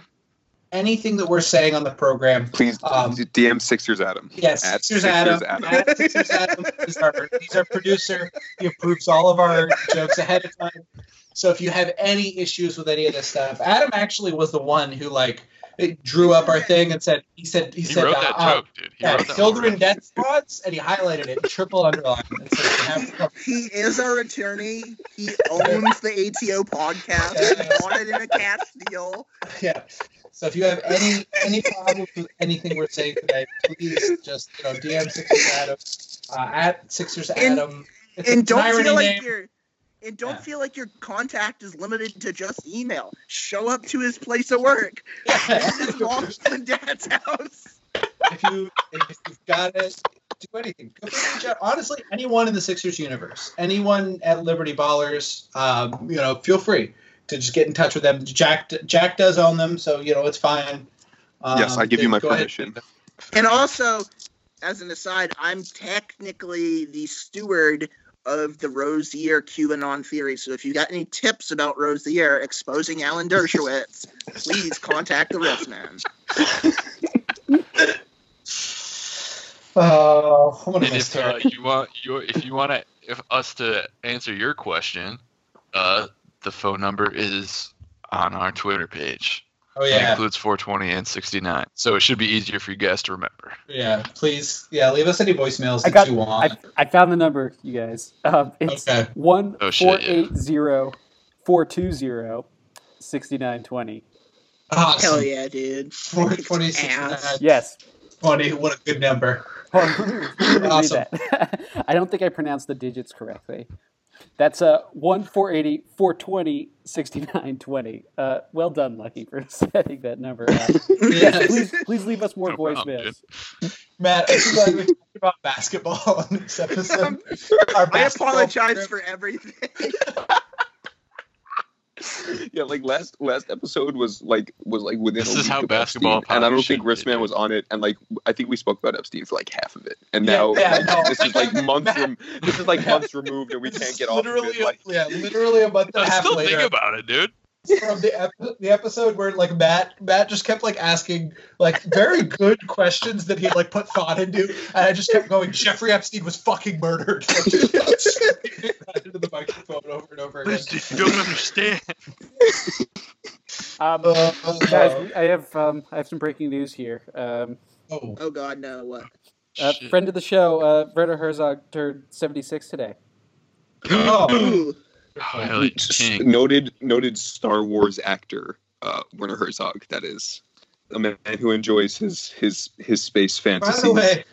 anything that we're saying on the program,
Please
Um,
DM Sixers Adam.
Yes,
At
Sixers
Sixers
Adam.
Adam.
Sixers Adam is our, he's our producer. He approves all of our jokes ahead of time. So if you have any issues with any of this stuff, Adam actually was the one who like it drew up our thing and said he said he,
He
said
wrote
uh,
that
uh,
joke, dude. He
yeah,
wrote that
children
whole-
death squads, and he highlighted it, triple underlined. And said, "You
He is our attorney. He owns the ATO podcast. He bought it in a cash deal.
yeah. So if you have any any problems with anything we're saying today, please just you know DM Sixers Adam uh, at Sixers
And-
Adam. It's
and
an
don't
irony
feel like
name.
your and don't
Yeah.
feel like your contact is limited to just email. Show up to his place of work. His mom's and dad's house.
if you if you've got it, do anything. Feel free to reach out. Honestly, anyone in the Sixers universe, anyone at Liberty Ballers, um, you know, feel free to just get in touch with them. Jack Jack does own them, so you know it's fine. Um,
Yes, I give you my
go ahead.
permission.
And also, as an aside, I'm technically the steward of the Rozier QAnon theory. So if you got any tips about Rozier exposing Alan Dershowitz, please contact the Riffman.
Oh, I'm gonna
And
miss
if uh, you want your if you want to if us to answer your question, uh, the phone number is on our Twitter page.
Oh
It
yeah,
includes 420 and 69, so it should be easier for you guys to remember.
yeah. Please, yeah. Leave us any voicemails
I
that
got-
you want.
I, I found the number, you guys. Um, it's
Okay.
one
Oh,
four
shit, yeah.
eight zero four two zero sixty nine twenty.
Awesome.
Hell yeah, dude.
Four
Kicked
twenty
ass.
six
Yes.
twenty. What a good number.
Hold on, let me- let me read
Awesome.
I don't think I pronounced the digits correctly. That's a 1 480 420 6920. Uh, well done, Lucky, for setting that number up. yes, please, please leave us more
No problem,
voicemails.
Matt, I'm so glad we talked about basketball on this episode.
I apologize
program.
for everything.
Yeah, like last last episode was like was like within.
This
a
is
week
how
of
basketball
Epstein, and I don't think
should be,
Wristman was on it. And like I think we spoke about Epstein for like half of it, and
Yeah,
now
yeah, no.
this is like months. Rem- this is like months removed, and we can't get off of
literally,
it. Like,
yeah, literally a month and a
I
half
still
later
think about it, dude.
From the ep- the episode where like Matt Matt just kept like asking like very good questions that he like put thought into, and I just kept going. Jeffrey Epstein was fucking murdered. Like, into the microphone over and over again.
Liz, you don't understand.
Um,
Uh,
guys, I have um, I have some breaking news here. Um,
oh,
Oh God, no! What?
uh, friend of the show, uh, Werner Herzog turned 76 today.
oh.
Ooh.
Oh, hell yeah, king.
noted noted Star Wars actor uh, Werner Herzog. That is a man who enjoys his his his space
fantasy.
By
the way,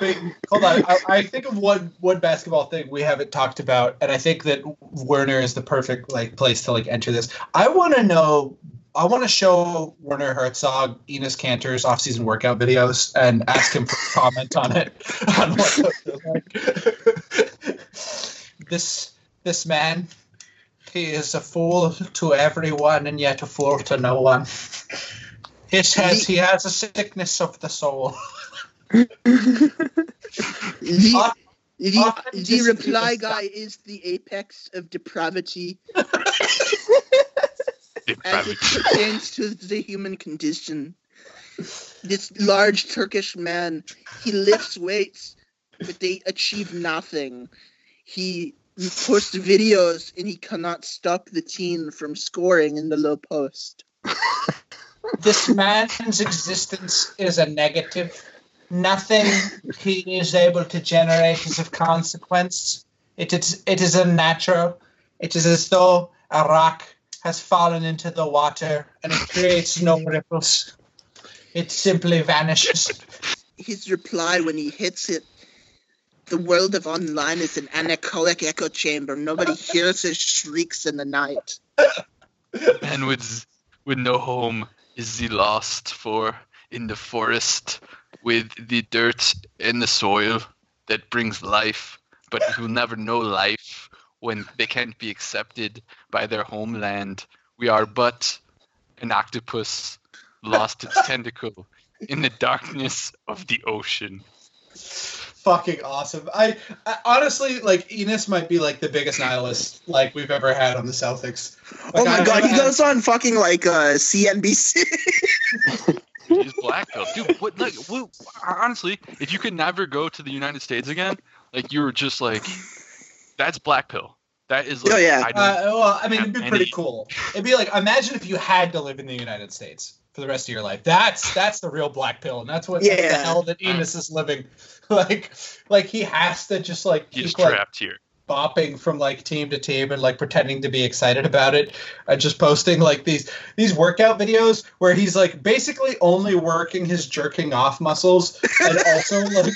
wait, hold on. I, I think of one one basketball thing we haven't talked about, and I think that Werner is the perfect like place to like enter this. I want to know. I want to show Werner Herzog Enes Kanter's off-season workout videos and ask him for a comment on it. On what those like. this this man, he is a fool to everyone and yet a fool to no one. He has he has a sickness of the soul.
The,
Off-
the,
often
the reply
dis-
guy is the apex of depravity as
Depravity.
it pertains to the human condition. This large Turkish man, he lifts weights, but they achieve nothing. He posts videos and he cannot stop the team from scoring in the low post.
this man's existence is a negative. Nothing he is able to generate is of consequence. It is it is unnatural. It is as though a rock has fallen into the water and it creates no ripples. It simply vanishes.
His reply when he hits it, the world of online is an anechoic echo chamber. Nobody hears his shrieks in the night.
And with with no home is the lost for in the forest with the dirt and the soil that brings life, but who never know life when they can't be accepted by their homeland. We are but an octopus lost its tentacle in the darkness of the ocean.
Fucking awesome. I, I honestly like Enes might be like the biggest nihilist like we've ever had on the Celtics.
Oh my
I-
god, he
I-
goes on fucking like uh, CNBC.
He's black pill, dude. What? Like, what, honestly, if you could never go to the United States again, like you were just like, that's black pill. That is like,
Oh, yeah.
I don't,
Uh, well, I mean, it'd be pretty
any-
cool. It'd be like, imagine if you had to live in the United States for the rest of your life. That's that's the real black pill, and that's what that's the hell that Enes is living. Like, like he has to just like
he's
keep like
trapped here.
bopping from like team to team and like pretending to be excited about it and just posting like these these workout videos where he's like basically only working his jerking off muscles and also like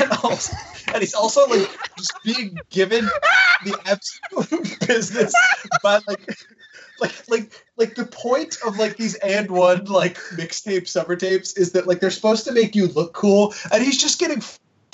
and also and he's also like just being given the absolute business by like like like like the point of like these and one like mixtape summer tapes is that like they're supposed to make you look cool and he's just getting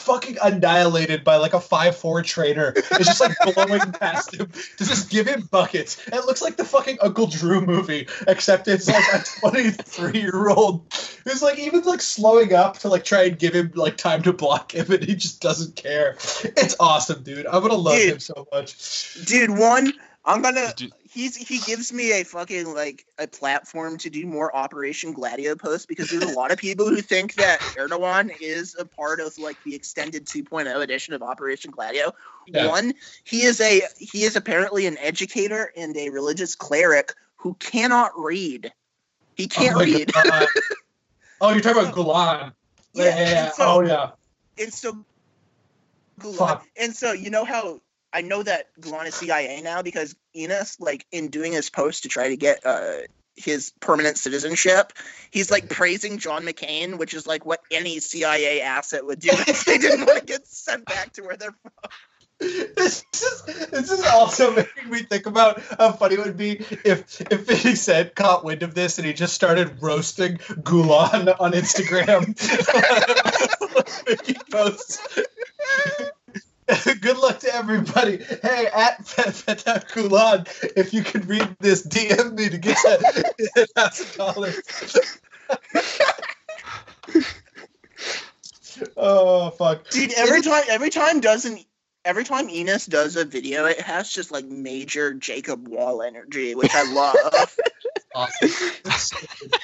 fucking annihilated by like a five four trainer. It's just like blowing past him to just give him buckets. It looks like the fucking Uncle Drew movie, except it's like a 23 year old who's like even like slowing up to like try and give him like time to block him, and he just doesn't care. It's awesome, dude. I'm gonna love
Dude.
him so much.
Dude, one, I'm gonna. He's he gives me a fucking like a platform to do more Operation Gladio posts because there's a lot of people who think that Erdogan is a part of like the extended 2.0 edition of Operation Gladio.
Yeah.
One, he is a he is apparently an educator and a religious cleric who cannot read. He oh can't
oh,
read.
Oh, you're talking about Gulen. Yeah, yeah, yeah.
so-
Oh yeah.
And so, Gulen,
Fuck.
and so you know how I know that Gulen is CIA now because Enes, like in doing his post to try to get uh his permanent citizenship, he's like praising John McCain, which is like what any CIA asset would do if they didn't want to get sent back to where they're from.
this is this is also making me think about how funny it would be if if he said caught wind of this and he just started roasting Gulen on Instagram, making posts. Good luck to everybody. Hey, at Fethullah Gulen, if you could read this, DM me to get that thousand dollars. Oh fuck,
Dude, every time every time doesn't every time Enes does a video, it has just like major Jacob Wohl energy, which I love.
awesome. It's so good.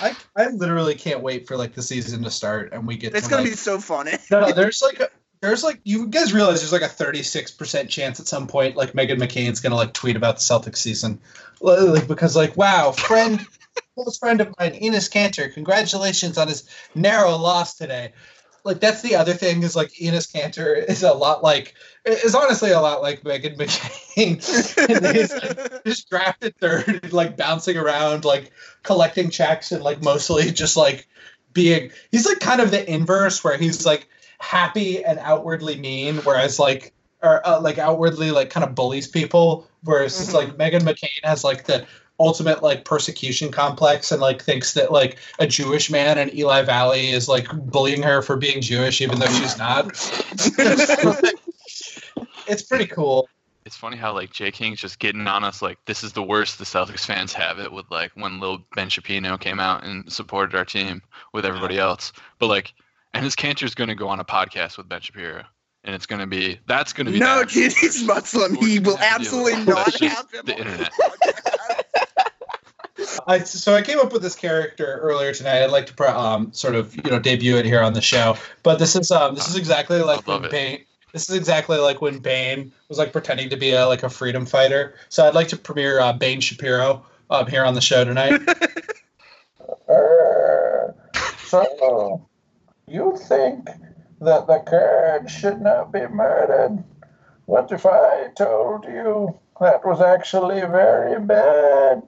I, I literally can't wait for like the season to start and we get
it's
to,
gonna
like,
be so funny.
no, no, there's like a, there's like you guys realize there's like a 36% chance at some point like Meghan McCain's gonna like tweet about the Celtics season, like because like wow, friend, close friend of mine, Enes Kanter, congratulations on his narrow loss today. Like that's the other thing is like Enes Kanter is a lot like is honestly a lot like Meghan McCain. And he's like, just drafted third, like bouncing around, like collecting checks and like mostly just like being he's like kind of the inverse where he's like happy and outwardly mean, whereas like or uh, like outwardly like kind of bullies people, whereas it's
Mhm.
like Meghan McCain has like the ultimate like persecution complex and like thinks that like a Jewish man in Eli Valley is like bullying her for being Jewish even though she's not. it's pretty cool.
It's funny how like Jay King's just getting on us like this is the worst the Celtics fans have it with like when little Ben Shapiro came out and supported our team with everybody else. But like and his Kanter's gonna go on a podcast with Ben Shapiro. And it's gonna be that's gonna be
no, dude, he's Muslim. He will absolutely not have him.
the
on
internet.
I, so I came up with this character earlier tonight. I'd like to pro- um, sort of you know debut it here on the show. But this is um, this is exactly like when
it.
Bane. This is exactly like when Bane was like pretending to be a like a freedom fighter. So I'd like to premiere uh, Bane Shapiro um, here on the show tonight. so you think that the Kurds should not be murdered? What if I told you that was actually very bad?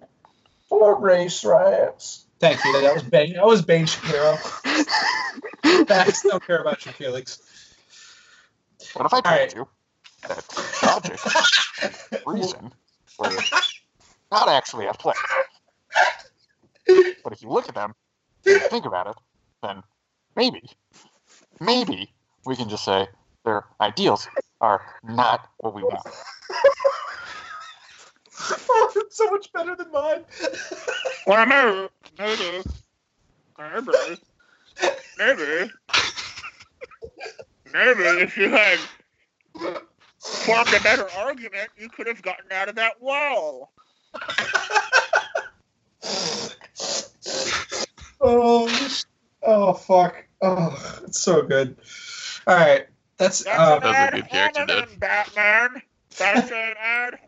for race riots. Thank you. That was Bane. That was Bane Shapiro. Facts don't care about your feelings.
What if I told
Alright.
you that logic, reason, were not actually at play? But if you look at them and think about it, then maybe, maybe we can just say their ideals are not what we want.
Oh, it's so much better than mine.
Well, maybe, maybe, maybe, maybe, maybe if you had formed a better argument, you could have gotten out of that wall.
oh, oh, fuck. Oh, it's so good. All right, that's
That's
uh,
an
a good character,
hominem, Batman. That's an ad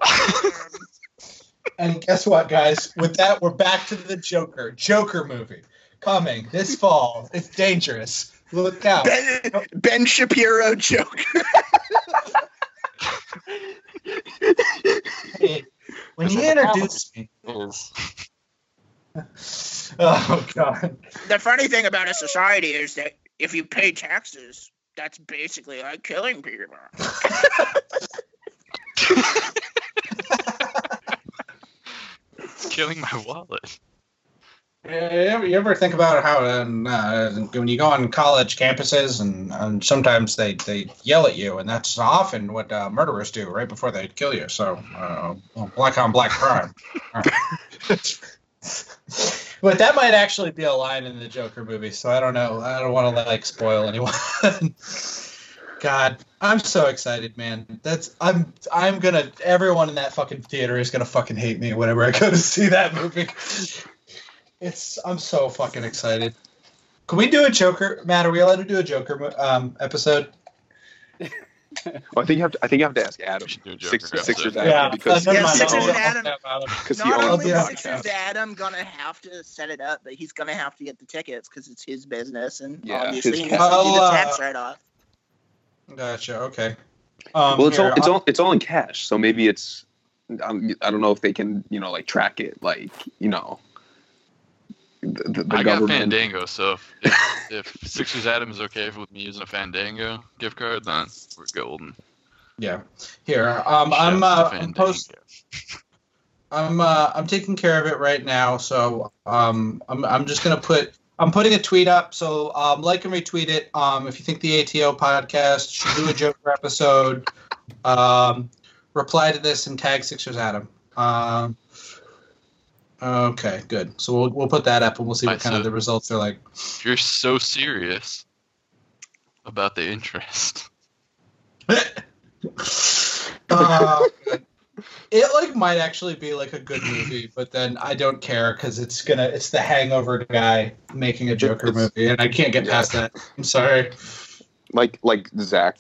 and guess what, guys? With that, we're back to the Joker. Joker movie coming this fall. It's dangerous. Look out.
Ben, ben Shapiro Joker.
Hey, when
This
you
is
introduced me,
Is
oh god.
The funny thing about a society is that if you pay taxes, that's basically like killing people.
it's Killing my wallet.
Yeah, You ever, think about how um, uh, when you go on college campuses and, and sometimes they, they yell at you, and that's often what uh, murderers do right before they kill you. So, uh, well, black on black crime. but that might actually be a line in the Joker movie, so I don't know. I don't want to like spoil anyone. God, I'm so excited, man. That's I'm I'm gonna everyone in that fucking theater is gonna fucking hate me whenever I go to see that movie. It's I'm so fucking excited. Can we do a Joker? Matt, are we allowed to do a Joker um, episode?
Well, I think you have to. I think you have to ask Adam.
We should do a Joker
Six,
episode.
Sixers
Yeah,
Adam because
uh, never
Yeah, Sixers and Adam.
because he
Not
owns
only is. Sixers Adam gonna have to set it up, but he's gonna have to get the tickets because it's his business, and
Yeah,
obviously
his
he has to do the
uh,
tax write-off.
Gotcha. Okay. Um,
well, it's
here,
all it's
I'll-
all it's all in cash, so maybe it's. Um, I don't know if they can, you know, like track it, like you know. The, the, the
I got. Fandango, so if, if, if Sixers Adam is okay with me using a Fandango gift card, then we're golden.
Yeah. Here. Um, I'm uh, I'm post. I'm uh, I'm taking care of it right now. So um, I'm I'm just gonna put. I'm putting a tweet up, so um, like and retweet it. Um, if you think the ATO podcast should do a Joker episode, um, reply to this and tag Sixers Adam. Um, okay, good. So we'll we'll put that up and we'll see what
Alright,
kind of the results are like.
You're so serious about the interest,
Uh, it like might actually be like a good movie, but then I don't care because it's gonna it's the Hangover guy making a Joker
It's-
movie, and I can't get
yeah.
past that. I'm sorry.
like like Zach,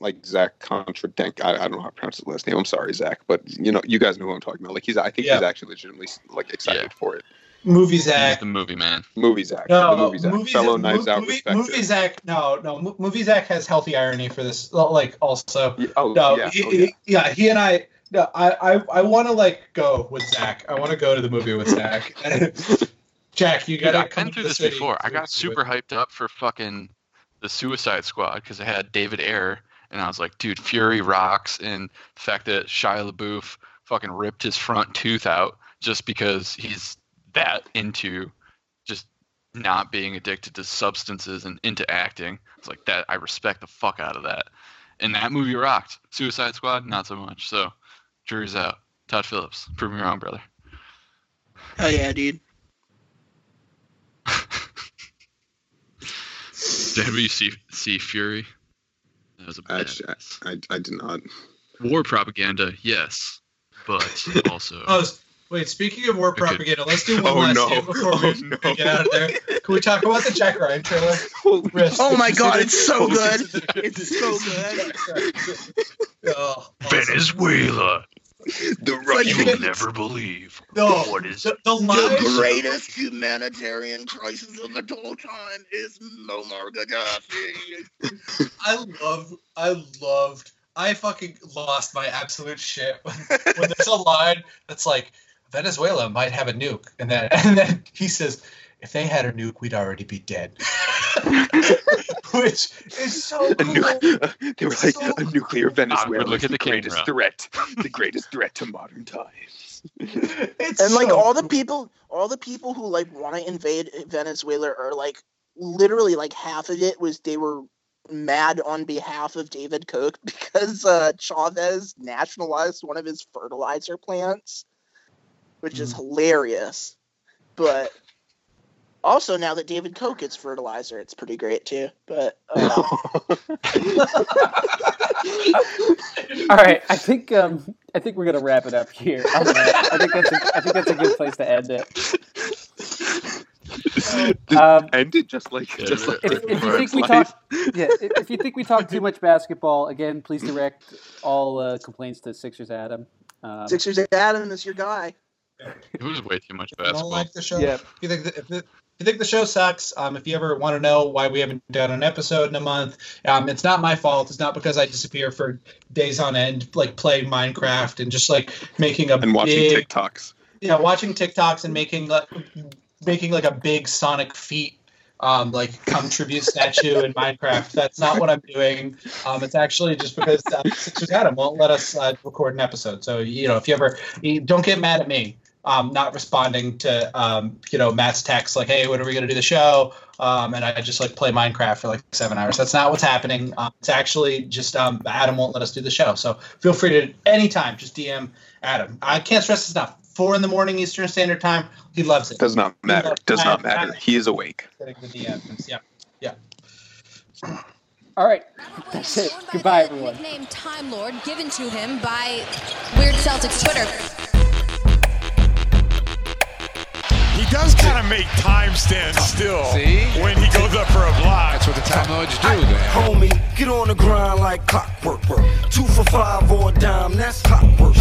like Zach Contradenk. I, I don't know how to pronounce his last name. I'm sorry, Zach, but you know, you guys know who I'm talking about. Like he's, I think
Yeah.
he's actually legitimately like excited
Yeah.
for it.
Movie
He's
Zach.
the movie man.
Movie Zach,
No,
the movie Zach,
movie,
fellow
mo-
Knives Out
movie, movie Zach. No, no, mo- movie Zach has healthy irony for this. Like also,
Yeah, oh,
no,
yeah,
he,
oh,
he-
yeah.
yeah, he and I. No, I, I, I want to like go with Zach. I want to go to the movie with Zach. Jack, you gotta
I've
come
been through this before. I got super hyped up for fucking the Suicide Squad because it had David Ayer, and I was like, dude, Fury rocks, and the fact that Shia LaBeouf fucking ripped his front tooth out just because he's that into just not being addicted to substances and into acting. It's like that. I respect the fuck out of that. And that movie rocked. Suicide Squad, not so much. So, jury's out. Todd Phillips, prove me wrong, brother.
Hell yeah, dude.
Did anybody see see Fury? That was a bad.
Actually, I, I did not.
War propaganda, yes, but also
Oh, wait. Speaking of war
Okay.
propaganda, let's do oh, one
Oh,
last
no.
thing before we
Oh, no.
get out of there. Can we talk about the Jack Ryan trailer? Chris,
Oh my god, it's so good. It's so good.
oh, awesome.
Venezuela.
The
But
You
you
will never believe
No,
what is.
the, the
The greatest humanitarian crisis of the whole time is Muammar Gaddafi.
I love, I loved, I fucking lost my absolute shit when, when there's a line that's like, Venezuela might have a nuke, and then and then he says, if they had a nuke, we'd already be dead. Which is so
A
cool.
nu- they were like
So
a nuclear Venezuela.
look at the
greatest
camera.
threat. The greatest threat to modern times.
It's
And like
so
all the people, all the people who like want to invade Venezuela are like literally like half of it was they were mad on behalf of David Koch because uh, Chavez nationalized one of his fertilizer plants, which is hilarious. But also now that David Koch gets fertilizer, it's pretty great too. But uh,
All right, I think um, I think we're gonna wrap it up here. on that. I think that's a, I think that's a good place to end it. Um,
End it just like
Yeah,
just like
if, if you think we
life.
talk, yeah, if if you think we talk too much basketball, again, please direct all uh, complaints to Sixers Adam. Um,
Sixers Adam is your guy.
It was way too much basketball.
I don't
basketball.
like the show.
Yeah.
If you think that, if, the, if you think the show sucks, um, if you ever want to know why we haven't done an episode in a month, um, it's not my fault. It's not because I disappear for days on end, like playing Minecraft and just like making a
and watching
big,
TikToks.
yeah, watching TikToks and making like making like a big Sonic feat, um, like come tribute statue in Minecraft. That's not what I'm doing. Um, it's actually just because uh, Sixers Adam won't let us uh, record an episode. So you know, if you ever you, don't get mad at me. Um, not responding to um, you know Matt's text like, "Hey, when are we gonna do the show?" Um, and I just like play Minecraft for like seven hours. That's not what's happening. Um, it's actually just um, Adam won't let us do the show. So feel free to anytime just DM Adam. I can't stress this enough. Four in the morning Eastern Standard Time. He loves it.
Does not matter. Does not matter. He is awake.
Yeah. Yeah.
all right, that's it. Goodbye, everyone.
Nickname Time Lord given to him by Weird Celtics Twitter.
He does kind of make time stand still
See?
when he goes up for a block.
That's what the Time Lords do then.
Homie, get on the grind like clockwork. Two for five or a dime, that's clockwork.